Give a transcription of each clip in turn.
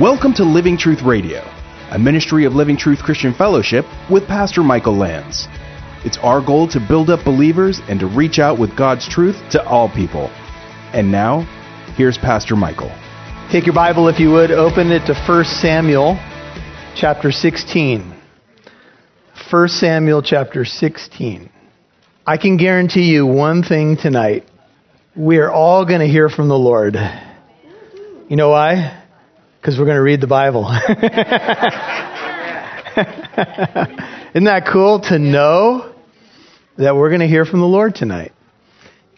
Welcome to Living Truth Radio, a ministry of Living Truth Christian Fellowship with Pastor Michael Lands. It's our goal to build up believers and to reach out with God's truth to all people. And now, here's Pastor Michael. Take your Bible, if you would, open it to 1 Samuel chapter 16. 1 Samuel chapter 16. I can guarantee you one thing tonight. We are all going to hear from the Lord. You know why? Because we're going to read the Bible. Isn't that cool to know that we're going to hear from the Lord tonight?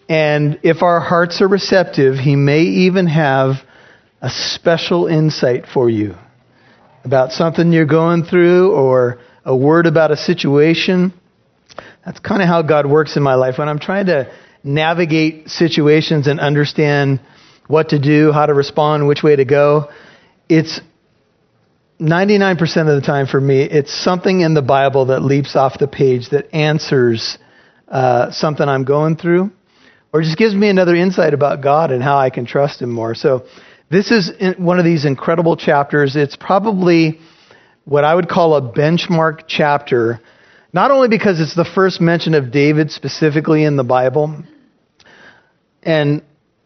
And if our hearts are receptive, He may even have a special insight for you about something you're going through or a word about a situation. That's kind of how God works in my life. When I'm trying to navigate situations and understand what to do, how to respond, which way to go, it's 99% of the time for me, it's something in the Bible that leaps off the page that answers uh, something I'm going through, or just gives me another insight about God and how I can trust Him more. So, this is one of these incredible chapters. It's probably what I would call a benchmark chapter, not only because it's the first mention of David specifically in the Bible, and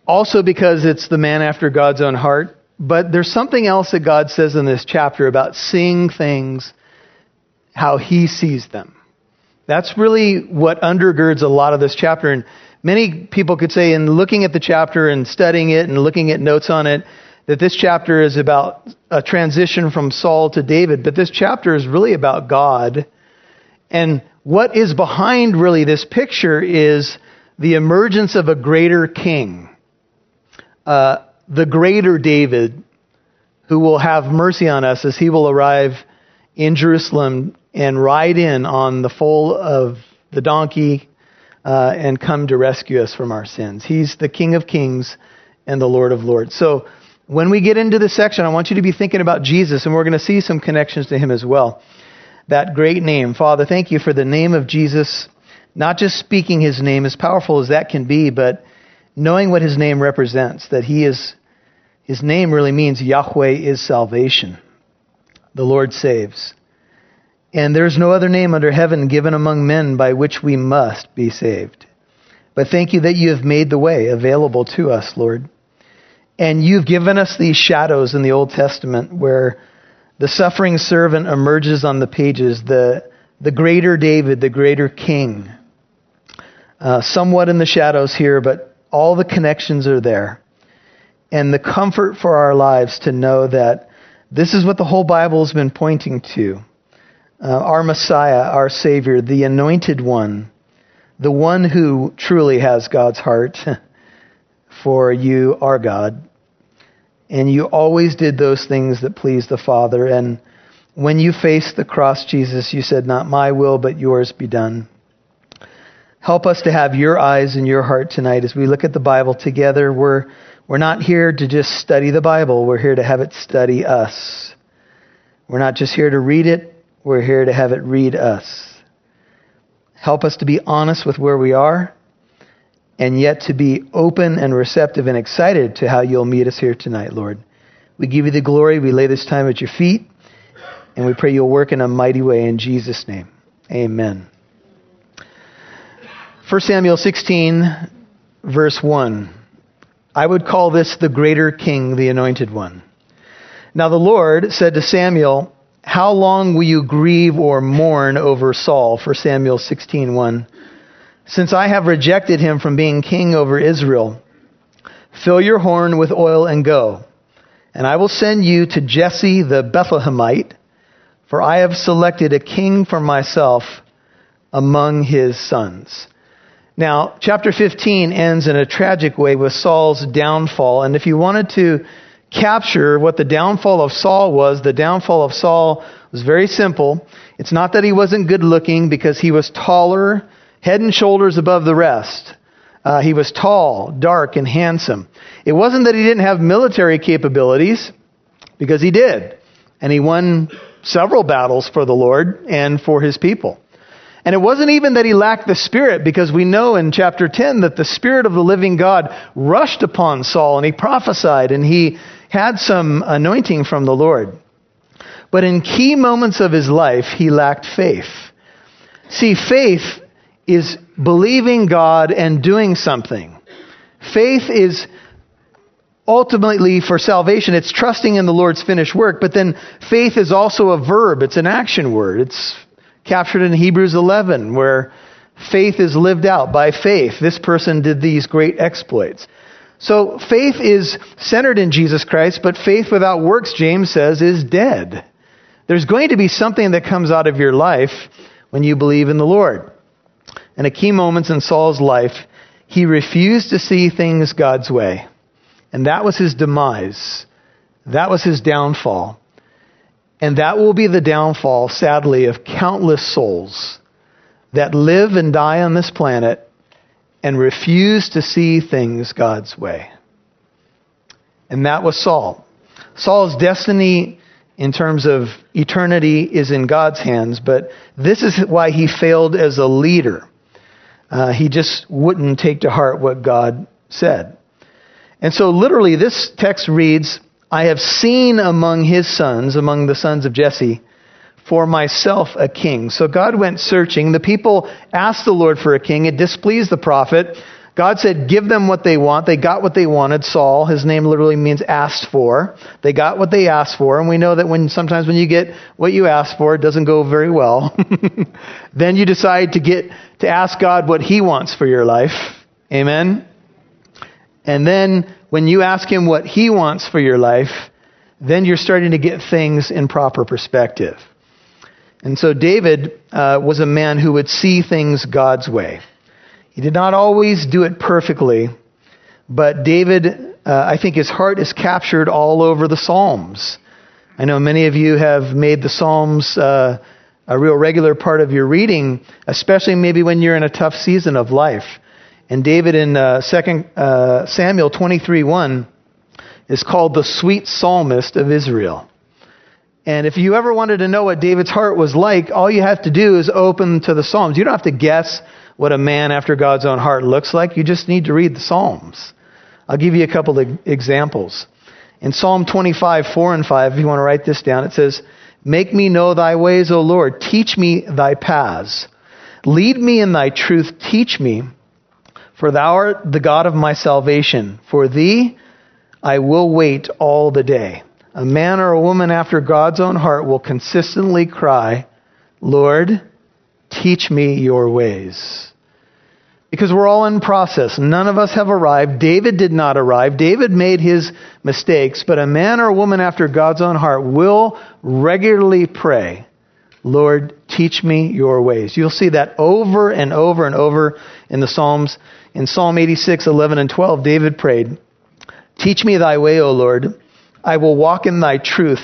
also because it's the man after God's own heart, but there's something else that God says in this chapter about seeing things how He sees them. That's really what undergirds a lot of this chapter. And many people could say, in looking at the chapter and studying it and looking at notes on it, that this chapter is about a transition from Saul to David. But this chapter is really about God. And what is behind really this picture is the emergence of a greater king. Uh, the greater David who will have mercy on us as he will arrive in Jerusalem and ride in on the foal of the donkey uh, and come to rescue us from our sins. He's the King of Kings and the Lord of Lords. So when we get into this section, I want you to be thinking about Jesus, and we're going to see some connections to him as well. That great name. Father, thank you for the name of Jesus. Not just speaking his name, as powerful as that can be, but knowing what his name represents, that he is, his name really means Yahweh is salvation. The Lord saves. And there's no other name under heaven given among men by which we must be saved. But thank you that you have made the way available to us, Lord. And you've given us these shadows in the Old Testament where the suffering servant emerges on the pages, the, the greater David, the greater king. Uh, somewhat in the shadows here, but all the connections are there. And the comfort for our lives to know that this is what the whole Bible has been pointing to. Uh, our Messiah, our Savior, the anointed one, the one who truly has God's heart for you, our God. And you always did those things that pleased the Father. And when you faced the cross, Jesus, you said, Not my will, but yours be done. Help us to have your eyes and your heart tonight as we look at the Bible together. We're, we're not here to just study the Bible, we're here to have it study us. We're not just here to read it, we're here to have it read us. Help us to be honest with where we are and yet to be open and receptive and excited to how you'll meet us here tonight, Lord. We give you the glory. We lay this time at your feet, and we pray you'll work in a mighty way in Jesus' name. Amen. 1 Samuel 16, verse 1. I would call this the greater king, the anointed one. Now the Lord said to Samuel, How long will you grieve or mourn over Saul? For Samuel 16, 1. Since I have rejected him from being king over Israel, fill your horn with oil and go. And I will send you to Jesse the Bethlehemite, for I have selected a king for myself among his sons. Now, chapter 15 ends in a tragic way with Saul's downfall. And if you wanted to capture what the downfall of Saul was, the downfall of Saul was very simple. It's not that he wasn't good looking because he was taller, head and shoulders above the rest. Uh, he was tall, dark, and handsome. It wasn't that he didn't have military capabilities, because he did. And he won several battles for the Lord and for his people. And it wasn't even that he lacked the Spirit, because we know in chapter 10 that the Spirit of the living God rushed upon Saul and he prophesied and he, had some anointing from the Lord. But in key moments of his life, he lacked faith. See, faith is believing God and doing something. Faith is ultimately for salvation, it's trusting in the Lord's finished work, but then faith is also a verb, it's an action word. It's captured in Hebrews 11, where faith is lived out by faith. This person did these great exploits. So faith is centered in Jesus Christ, but faith without works, James says, is dead. There's going to be something that comes out of your life when you believe in the Lord. And at key moments in Saul's life, he refused to see things God's way. And that was his demise. That was his downfall. And that will be the downfall, sadly, of countless souls that live and die on this planet and refuse to see things God's way. And that was Saul. Saul's destiny in terms of eternity is in God's hands, but this is why he failed as a leader. Uh, he just wouldn't take to heart what God said. And so, literally, this text reads I have seen among his sons, among the sons of Jesse, for myself a king. So God went searching. The people asked the Lord for a king. It displeased the prophet. God said, Give them what they want. They got what they wanted. Saul, his name literally means asked for. They got what they asked for. And we know that when sometimes when you get what you ask for, it doesn't go very well. then you decide to get to ask God what he wants for your life. Amen. And then when you ask Him what He wants for your life, then you're starting to get things in proper perspective. And so David uh, was a man who would see things God's way. He did not always do it perfectly, but David, uh, I think his heart is captured all over the Psalms. I know many of you have made the Psalms uh, a real regular part of your reading, especially maybe when you're in a tough season of life. And David in uh, 2 uh, Samuel 23 1 is called the sweet psalmist of Israel. And if you ever wanted to know what David's heart was like, all you have to do is open to the Psalms. You don't have to guess what a man after God's own heart looks like. You just need to read the Psalms. I'll give you a couple of examples. In Psalm 25, 4 and 5, if you want to write this down, it says, Make me know thy ways, O Lord. Teach me thy paths. Lead me in thy truth. Teach me. For thou art the God of my salvation. For thee I will wait all the day. A man or a woman after God's own heart will consistently cry, Lord, teach me your ways. Because we're all in process. None of us have arrived. David did not arrive. David made his mistakes, but a man or a woman after God's own heart will regularly pray, Lord, teach me your ways. You'll see that over and over and over in the Psalms. In Psalm 86, 11 and 12, David prayed, Teach me thy way, O Lord. I will walk in thy truth.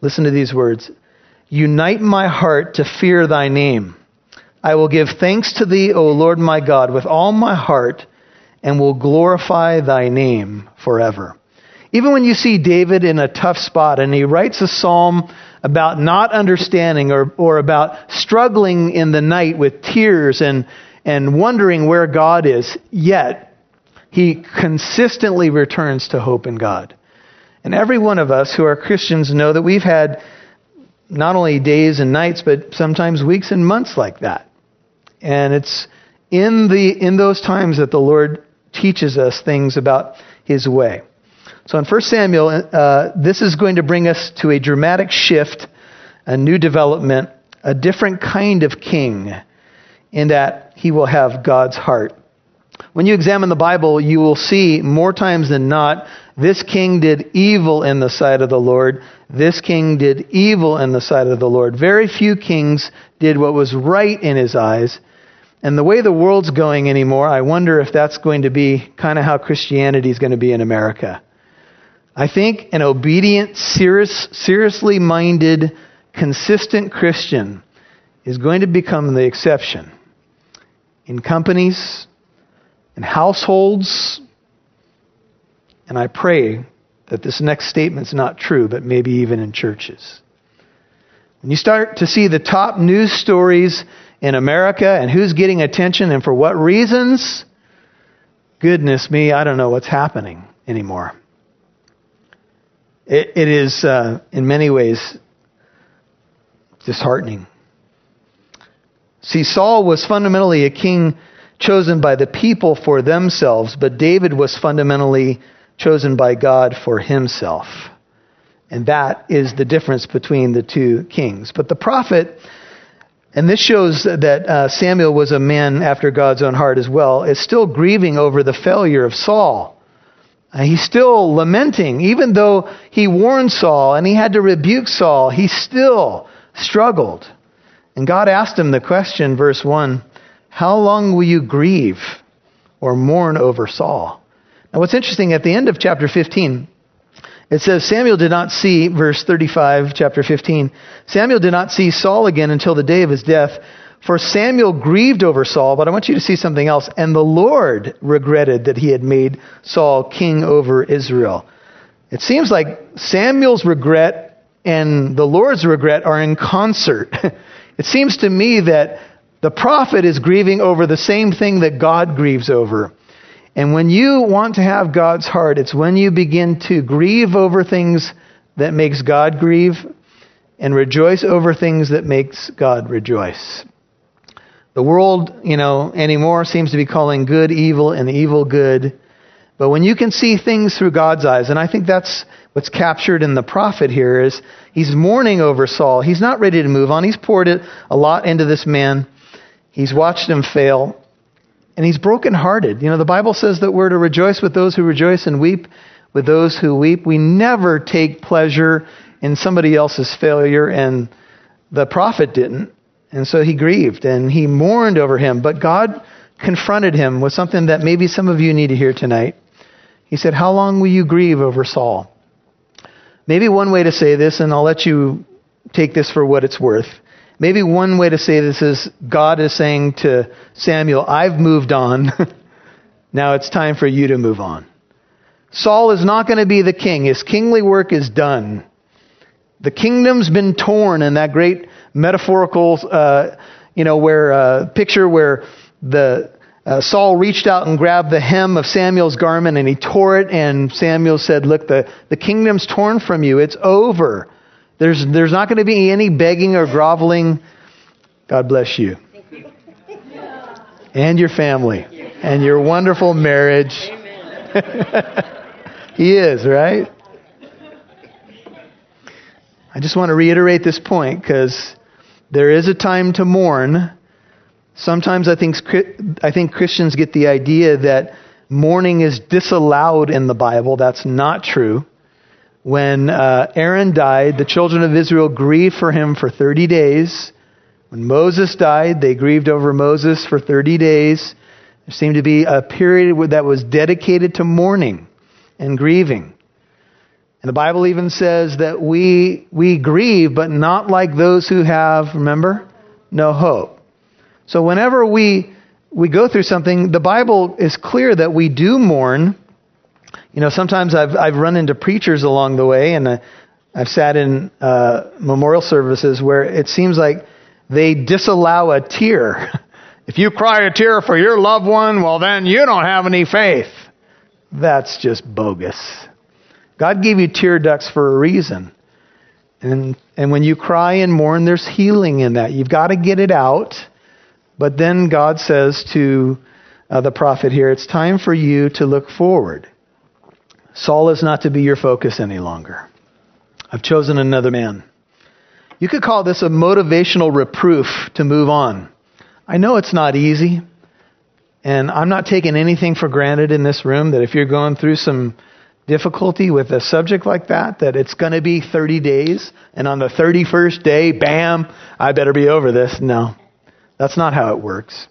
Listen to these words. Unite my heart to fear thy name. I will give thanks to thee, O Lord my God, with all my heart, and will glorify thy name forever. Even when you see David in a tough spot and he writes a psalm about not understanding or, or about struggling in the night with tears and, and wondering where God is, yet he consistently returns to hope in God. And every one of us who are Christians know that we've had not only days and nights, but sometimes weeks and months like that. And it's in, the, in those times that the Lord teaches us things about his way. So in 1 Samuel, uh, this is going to bring us to a dramatic shift, a new development, a different kind of king in that he will have God's heart. When you examine the Bible, you will see more times than not, this king did evil in the sight of the Lord. This king did evil in the sight of the Lord. Very few kings did what was right in his eyes. And the way the world's going anymore, I wonder if that's going to be kind of how Christianity is going to be in America. I think an obedient, serious, seriously minded, consistent Christian is going to become the exception in companies, in households. And I pray that this next statement's not true, but maybe even in churches. When you start to see the top news stories in America and who's getting attention and for what reasons, goodness me, I don't know what's happening anymore. it, it is, uh, in many ways, disheartening. See, Saul was fundamentally a king chosen by the people for themselves, but David was fundamentally chosen by God for himself. And that is the difference between the two kings. But the prophet, and this shows that uh, Samuel was a man after God's own heart as well, is still grieving over the failure of Saul. Uh, he's still lamenting. Even though he warned Saul and he had to rebuke Saul, he still struggled. And God asked him the question, verse 1 How long will you grieve or mourn over Saul? Now, what's interesting, at the end of chapter 15, it says Samuel did not see, verse 35, chapter 15, Samuel did not see Saul again until the day of his death. For Samuel grieved over Saul, but I want you to see something else. And the Lord regretted that he had made Saul king over Israel. It seems like Samuel's regret and the Lord's regret are in concert. it seems to me that the prophet is grieving over the same thing that God grieves over. And when you want to have God's heart, it's when you begin to grieve over things that makes God grieve and rejoice over things that makes God rejoice. The world, you know, anymore seems to be calling good evil and evil good. But when you can see things through God's eyes, and I think that's what's captured in the prophet here is he's mourning over Saul. He's not ready to move on. He's poured it a lot into this man. He's watched him fail and he's brokenhearted. You know, the Bible says that we're to rejoice with those who rejoice and weep with those who weep. We never take pleasure in somebody else's failure, and the prophet didn't. And so he grieved and he mourned over him. But God confronted him with something that maybe some of you need to hear tonight. He said, How long will you grieve over Saul? Maybe one way to say this, and I'll let you take this for what it's worth. Maybe one way to say this is God is saying to Samuel, I've moved on. now it's time for you to move on. Saul is not going to be the king. His kingly work is done. The kingdom's been torn in that great metaphorical, uh, you know, where uh, picture where the uh, Saul reached out and grabbed the hem of Samuel's garment and he tore it, and Samuel said, "Look, the the kingdom's torn from you. It's over." There's, there's not going to be any begging or groveling. God bless you. And your family. And your wonderful marriage. he is, right? I just want to reiterate this point because there is a time to mourn. Sometimes I think, I think Christians get the idea that mourning is disallowed in the Bible. That's not true. When uh, Aaron died, the children of Israel grieved for him for 30 days. When Moses died, they grieved over Moses for 30 days. There seemed to be a period that was dedicated to mourning and grieving. And the Bible even says that we, we grieve, but not like those who have, remember, no hope. So whenever we, we go through something, the Bible is clear that we do mourn, you know, sometimes I've I've run into preachers along the way, and uh, I've sat in uh, memorial services where it seems like they disallow a tear. if you cry a tear for your loved one, well, then you don't have any faith. That's just bogus. God gave you tear ducts for a reason. And, and when you cry and mourn, there's healing in that. You've got to get it out. But then God says to uh, the prophet here, it's time for you to look forward. Saul is not to be your focus any longer. I've chosen another man. You could call this a motivational reproof to move on. I know it's not easy, and I'm not taking anything for granted in this room that if you're going through some difficulty with a subject like that, that it's going to be 30 days, and on the 31st day, bam, I better be over this. No, that's not how it works.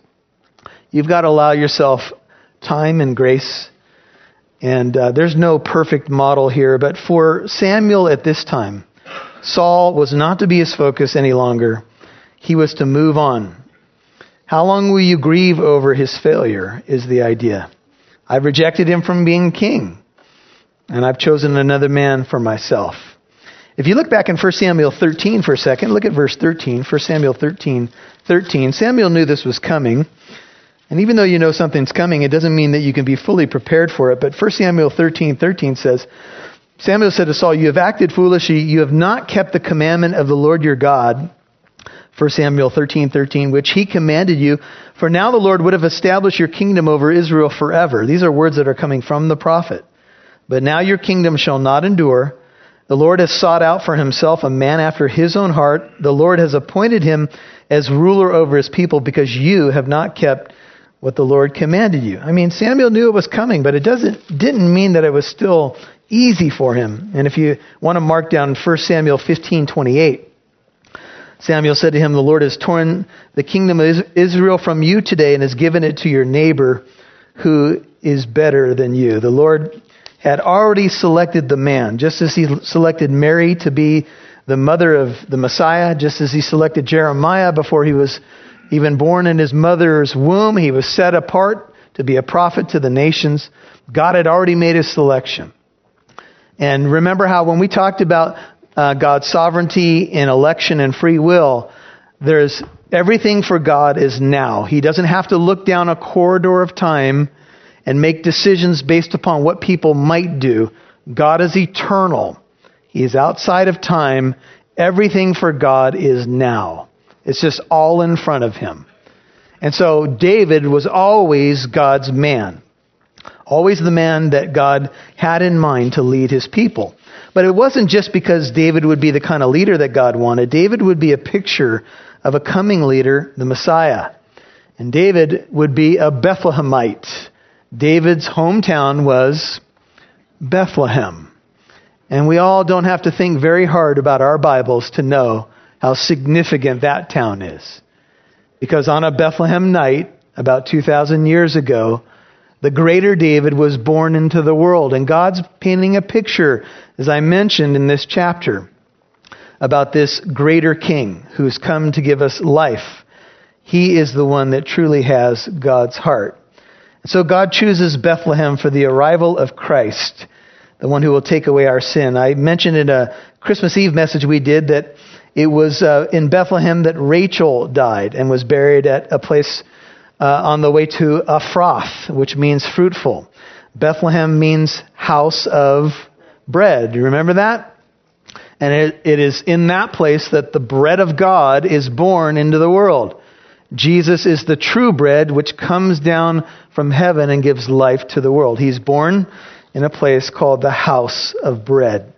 You've got to allow yourself time and grace and uh, there's no perfect model here, but for Samuel at this time, Saul was not to be his focus any longer. He was to move on. How long will you grieve over his failure? Is the idea. I've rejected him from being king, and I've chosen another man for myself. If you look back in 1 Samuel 13 for a second, look at verse 13. 1 Samuel 13, 13. Samuel knew this was coming. And even though you know something's coming, it doesn't mean that you can be fully prepared for it. But 1 Samuel 13 13 says, Samuel said to Saul, You have acted foolishly. You have not kept the commandment of the Lord your God. 1 Samuel 13, 13, which he commanded you. For now the Lord would have established your kingdom over Israel forever. These are words that are coming from the prophet. But now your kingdom shall not endure. The Lord has sought out for himself a man after his own heart. The Lord has appointed him as ruler over his people because you have not kept what the Lord commanded you. I mean, Samuel knew it was coming, but it doesn't didn't mean that it was still easy for him. And if you want to mark down 1 Samuel 15:28, Samuel said to him, "The Lord has torn the kingdom of Israel from you today and has given it to your neighbor who is better than you." The Lord had already selected the man, just as he selected Mary to be the mother of the Messiah, just as he selected Jeremiah before he was even born in his mother's womb. He was set apart to be a prophet to the nations. God had already made his selection. And remember how when we talked about uh, God's sovereignty in election and free will, there's everything for God is now. He doesn't have to look down a corridor of time and make decisions based upon what people might do. God is eternal. He is outside of time. Everything for God is now. It's just all in front of him. And so David was always God's man. Always the man that God had in mind to lead his people. But it wasn't just because David would be the kind of leader that God wanted. David would be a picture of a coming leader, the Messiah. And David would be a Bethlehemite. David's hometown was Bethlehem. And we all don't have to think very hard about our Bibles to know how significant that town is. Because on a Bethlehem night, about 2,000 years ago, the greater David was born into the world. And God's painting a picture, as I mentioned in this chapter, about this greater king who's come to give us life. He is the one that truly has God's heart. So God chooses Bethlehem for the arrival of Christ, the one who will take away our sin. I mentioned in a Christmas Eve message we did that it was uh, in Bethlehem that Rachel died and was buried at a place uh, on the way to Ephrath, which means fruitful. Bethlehem means house of bread. You remember that? And it, it is in that place that the bread of God is born into the world. Jesus is the true bread which comes down from heaven and gives life to the world. He's born in a place called the house of bread,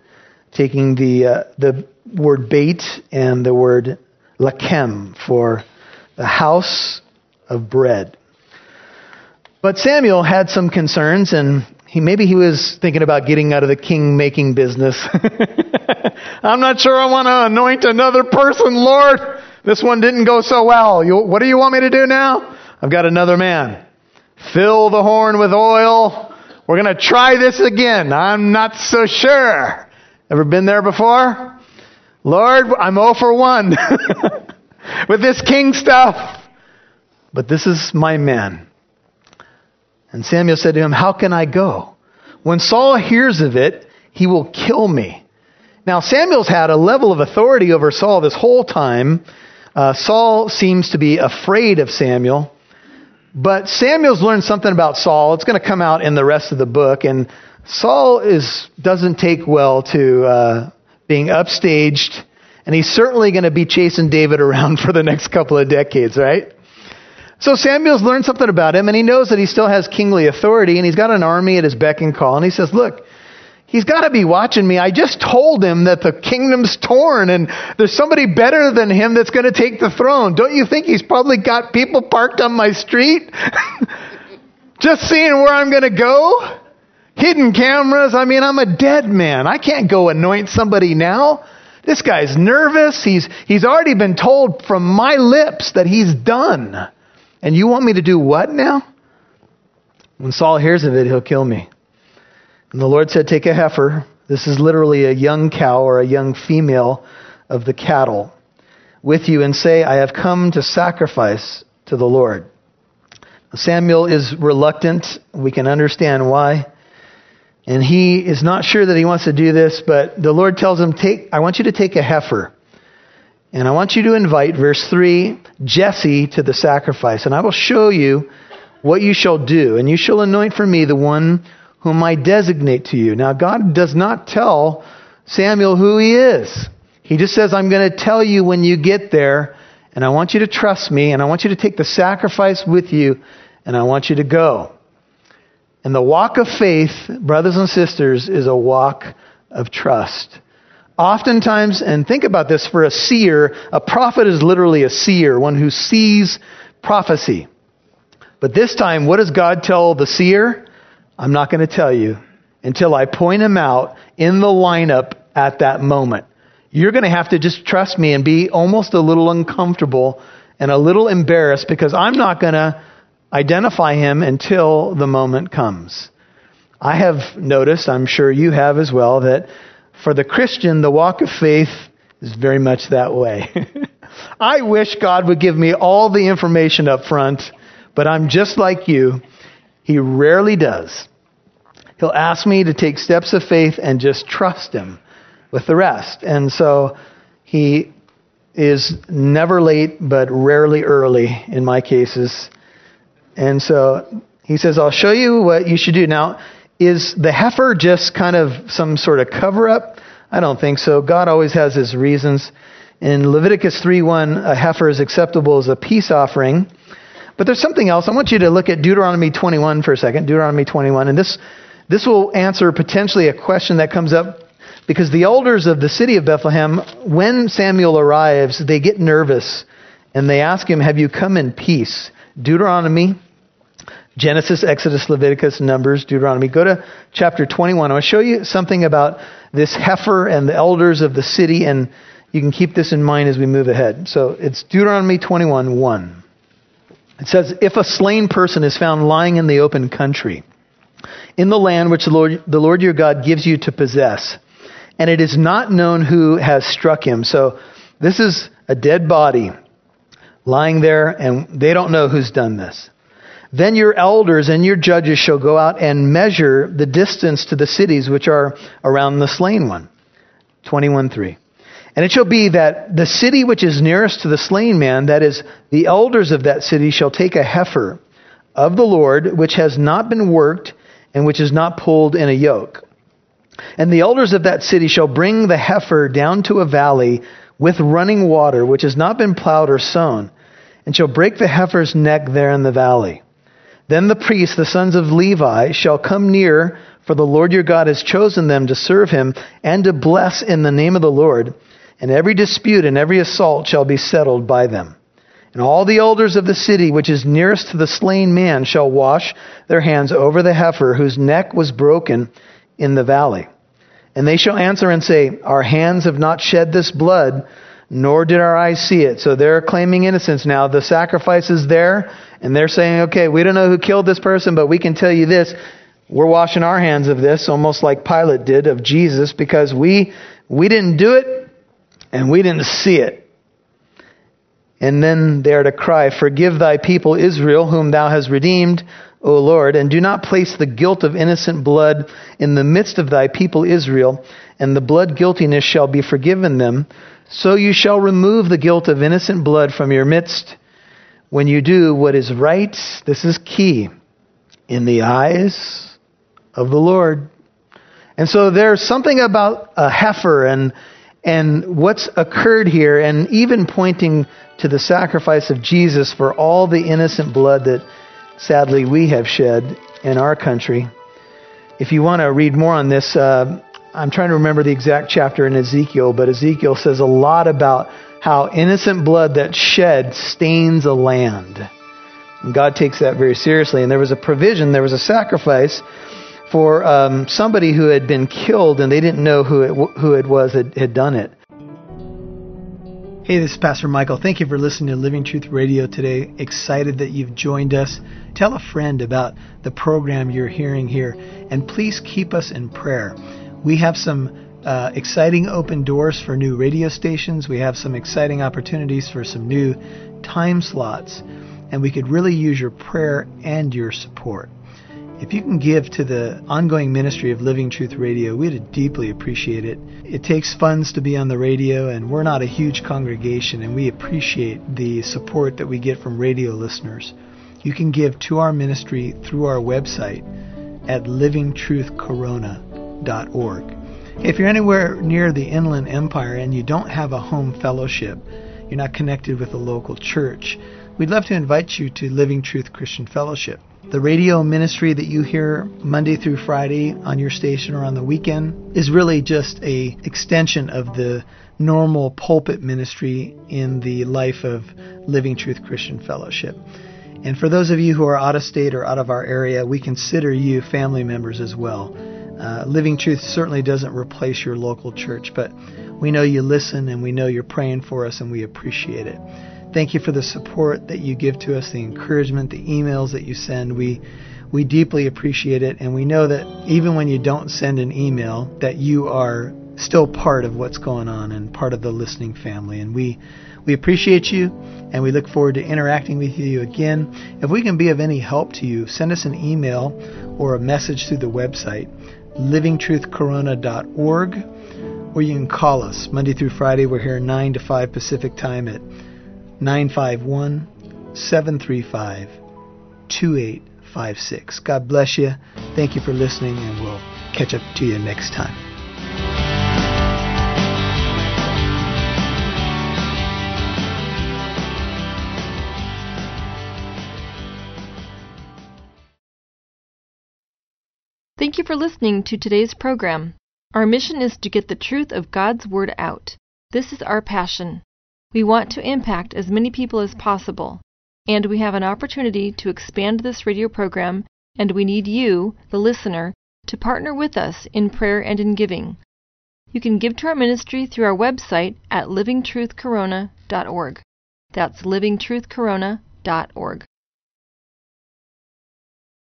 taking the, uh, the word beit and the word lechem for the house of bread. But Samuel had some concerns, and he maybe he was thinking about getting out of the king making business. I'm not sure I want to anoint another person, Lord. This one didn't go so well. You, what do you want me to do now? I've got another man. Fill the horn with oil. We're going to try this again. I'm not so sure. Ever been there before? Lord, I'm 0 for 1 with this king stuff. But this is my man. And Samuel said to him, How can I go? When Saul hears of it, he will kill me. Now, Samuel's had a level of authority over Saul this whole time. Uh, Saul seems to be afraid of Samuel. But Samuel's learned something about Saul. It's going to come out in the rest of the book. And Saul is, doesn't take well to uh, being upstaged. And he's certainly going to be chasing David around for the next couple of decades, right? So Samuel's learned something about him, and he knows that he still has kingly authority, and he's got an army at his beck and call. And he says, Look, He's got to be watching me. I just told him that the kingdom's torn and there's somebody better than him that's going to take the throne. Don't you think he's probably got people parked on my street? just seeing where I'm going to go? Hidden cameras. I mean, I'm a dead man. I can't go anoint somebody now. This guy's nervous. He's, he's already been told from my lips that he's done. And you want me to do what now? When Saul hears of it, he'll kill me. And the Lord said, Take a heifer. This is literally a young cow or a young female of the cattle with you and say, I have come to sacrifice to the Lord. Samuel is reluctant. We can understand why. And he is not sure that he wants to do this, but the Lord tells him, take, I want you to take a heifer. And I want you to invite, verse 3, Jesse to the sacrifice. And I will show you what you shall do. And you shall anoint for me the one whom I designate to you. Now, God does not tell Samuel who he is. He just says, I'm going to tell you when you get there, and I want you to trust me, and I want you to take the sacrifice with you, and I want you to go. And the walk of faith, brothers and sisters, is a walk of trust. Oftentimes, and think about this for a seer, a prophet is literally a seer, one who sees prophecy. But this time, what does God tell the seer? I'm not going to tell you until I point him out in the lineup at that moment. You're going to have to just trust me and be almost a little uncomfortable and a little embarrassed because I'm not going to identify him until the moment comes. I have noticed, I'm sure you have as well, that for the Christian, the walk of faith is very much that way. I wish God would give me all the information up front, but I'm just like you. He rarely does. He'll ask me to take steps of faith and just trust Him with the rest. And so He is never late, but rarely early in my cases. And so He says, I'll show you what you should do. Now, is the heifer just kind of some sort of cover up? I don't think so. God always has His reasons. In Leviticus 3:1, a heifer is acceptable as a peace offering. But there's something else. I want you to look at Deuteronomy 21 for a second. Deuteronomy 21, and this this will answer potentially a question that comes up because the elders of the city of Bethlehem, when Samuel arrives, they get nervous and they ask him, "Have you come in peace?" Deuteronomy Genesis, Exodus, Leviticus, Numbers, Deuteronomy. Go to chapter 21. I want to show you something about this heifer and the elders of the city and you can keep this in mind as we move ahead. So it's Deuteronomy 21 1. It says, If a slain person is found lying in the open country, in the land which the Lord, the Lord your God gives you to possess, and it is not known who has struck him. So this is a dead body lying there, and they don't know who's done this. Then your elders and your judges shall go out and measure the distance to the cities which are around the slain one. 21 3. And it shall be that the city which is nearest to the slain man, that is, the elders of that city, shall take a heifer of the Lord, which has not been worked and which is not pulled in a yoke. And the elders of that city shall bring the heifer down to a valley with running water, which has not been plowed or sown, and shall break the heifer's neck there in the valley. Then the priests, the sons of Levi, shall come near, for the Lord your God has chosen them to serve him and to bless in the name of the Lord and every dispute and every assault shall be settled by them. And all the elders of the city which is nearest to the slain man shall wash their hands over the heifer whose neck was broken in the valley. And they shall answer and say, Our hands have not shed this blood, nor did our eyes see it. So they're claiming innocence now. The sacrifice is there, and they're saying, Okay, we don't know who killed this person, but we can tell you this. We're washing our hands of this, almost like Pilate did of Jesus, because we, we didn't do it, and we didn't see it. And then they are to cry, Forgive thy people Israel, whom thou hast redeemed, O Lord, and do not place the guilt of innocent blood in the midst of thy people Israel, and the blood guiltiness shall be forgiven them. So you shall remove the guilt of innocent blood from your midst when you do what is right. This is key in the eyes of the Lord. And so there's something about a heifer and and what's occurred here, and even pointing to the sacrifice of Jesus for all the innocent blood that sadly we have shed in our country. If you want to read more on this, uh, I'm trying to remember the exact chapter in Ezekiel, but Ezekiel says a lot about how innocent blood that's shed stains a land. And God takes that very seriously. And there was a provision, there was a sacrifice for um, somebody who had been killed and they didn't know who it, who it was that had done it. Hey, this is Pastor Michael. Thank you for listening to Living Truth Radio today. Excited that you've joined us. Tell a friend about the program you're hearing here, and please keep us in prayer. We have some uh, exciting open doors for new radio stations. We have some exciting opportunities for some new time slots, and we could really use your prayer and your support. If you can give to the ongoing ministry of Living Truth Radio, we'd deeply appreciate it. It takes funds to be on the radio, and we're not a huge congregation, and we appreciate the support that we get from radio listeners. You can give to our ministry through our website at livingtruthcorona.org. If you're anywhere near the Inland Empire and you don't have a home fellowship, you're not connected with a local church, we'd love to invite you to Living Truth Christian Fellowship. The radio ministry that you hear Monday through Friday on your station or on the weekend is really just a extension of the normal pulpit ministry in the life of Living Truth Christian Fellowship. And for those of you who are out of state or out of our area, we consider you family members as well. Uh, Living Truth certainly doesn't replace your local church, but we know you listen and we know you're praying for us and we appreciate it. Thank you for the support that you give to us, the encouragement, the emails that you send. We we deeply appreciate it and we know that even when you don't send an email that you are still part of what's going on and part of the listening family and we we appreciate you and we look forward to interacting with you again. If we can be of any help to you, send us an email or a message through the website livingtruthcorona.org, or you can call us Monday through Friday. We're here 9 to 5 Pacific time at 951 735 2856. God bless you. Thank you for listening, and we'll catch up to you next time. Thank you for listening to today's program. Our mission is to get the truth of God's Word out. This is our passion. We want to impact as many people as possible, and we have an opportunity to expand this radio program, and we need you, the listener, to partner with us in prayer and in giving. You can give to our ministry through our website at livingtruthcorona.org. That's livingtruthcorona.org.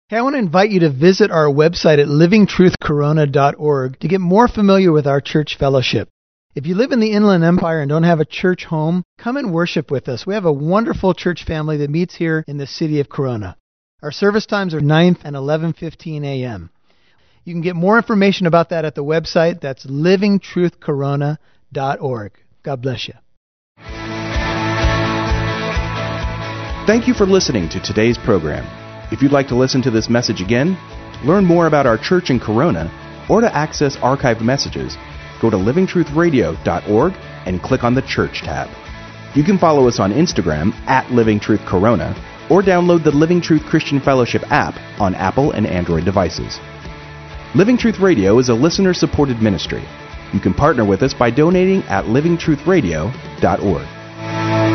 Hey, I want to invite you to visit our website at livingtruthcorona.org to get more familiar with our church fellowship. If you live in the Inland Empire and don't have a church home, come and worship with us. We have a wonderful church family that meets here in the city of Corona. Our service times are 9th and 11:15 a.m. You can get more information about that at the website. That's livingtruthcorona.org. God bless you. Thank you for listening to today's program. If you'd like to listen to this message again, learn more about our church in Corona, or to access archived messages, go to livingtruthradio.org and click on the Church tab. You can follow us on Instagram at Living Truth Corona, or download the Living Truth Christian Fellowship app on Apple and Android devices. Living Truth Radio is a listener supported ministry. You can partner with us by donating at livingtruthradio.org.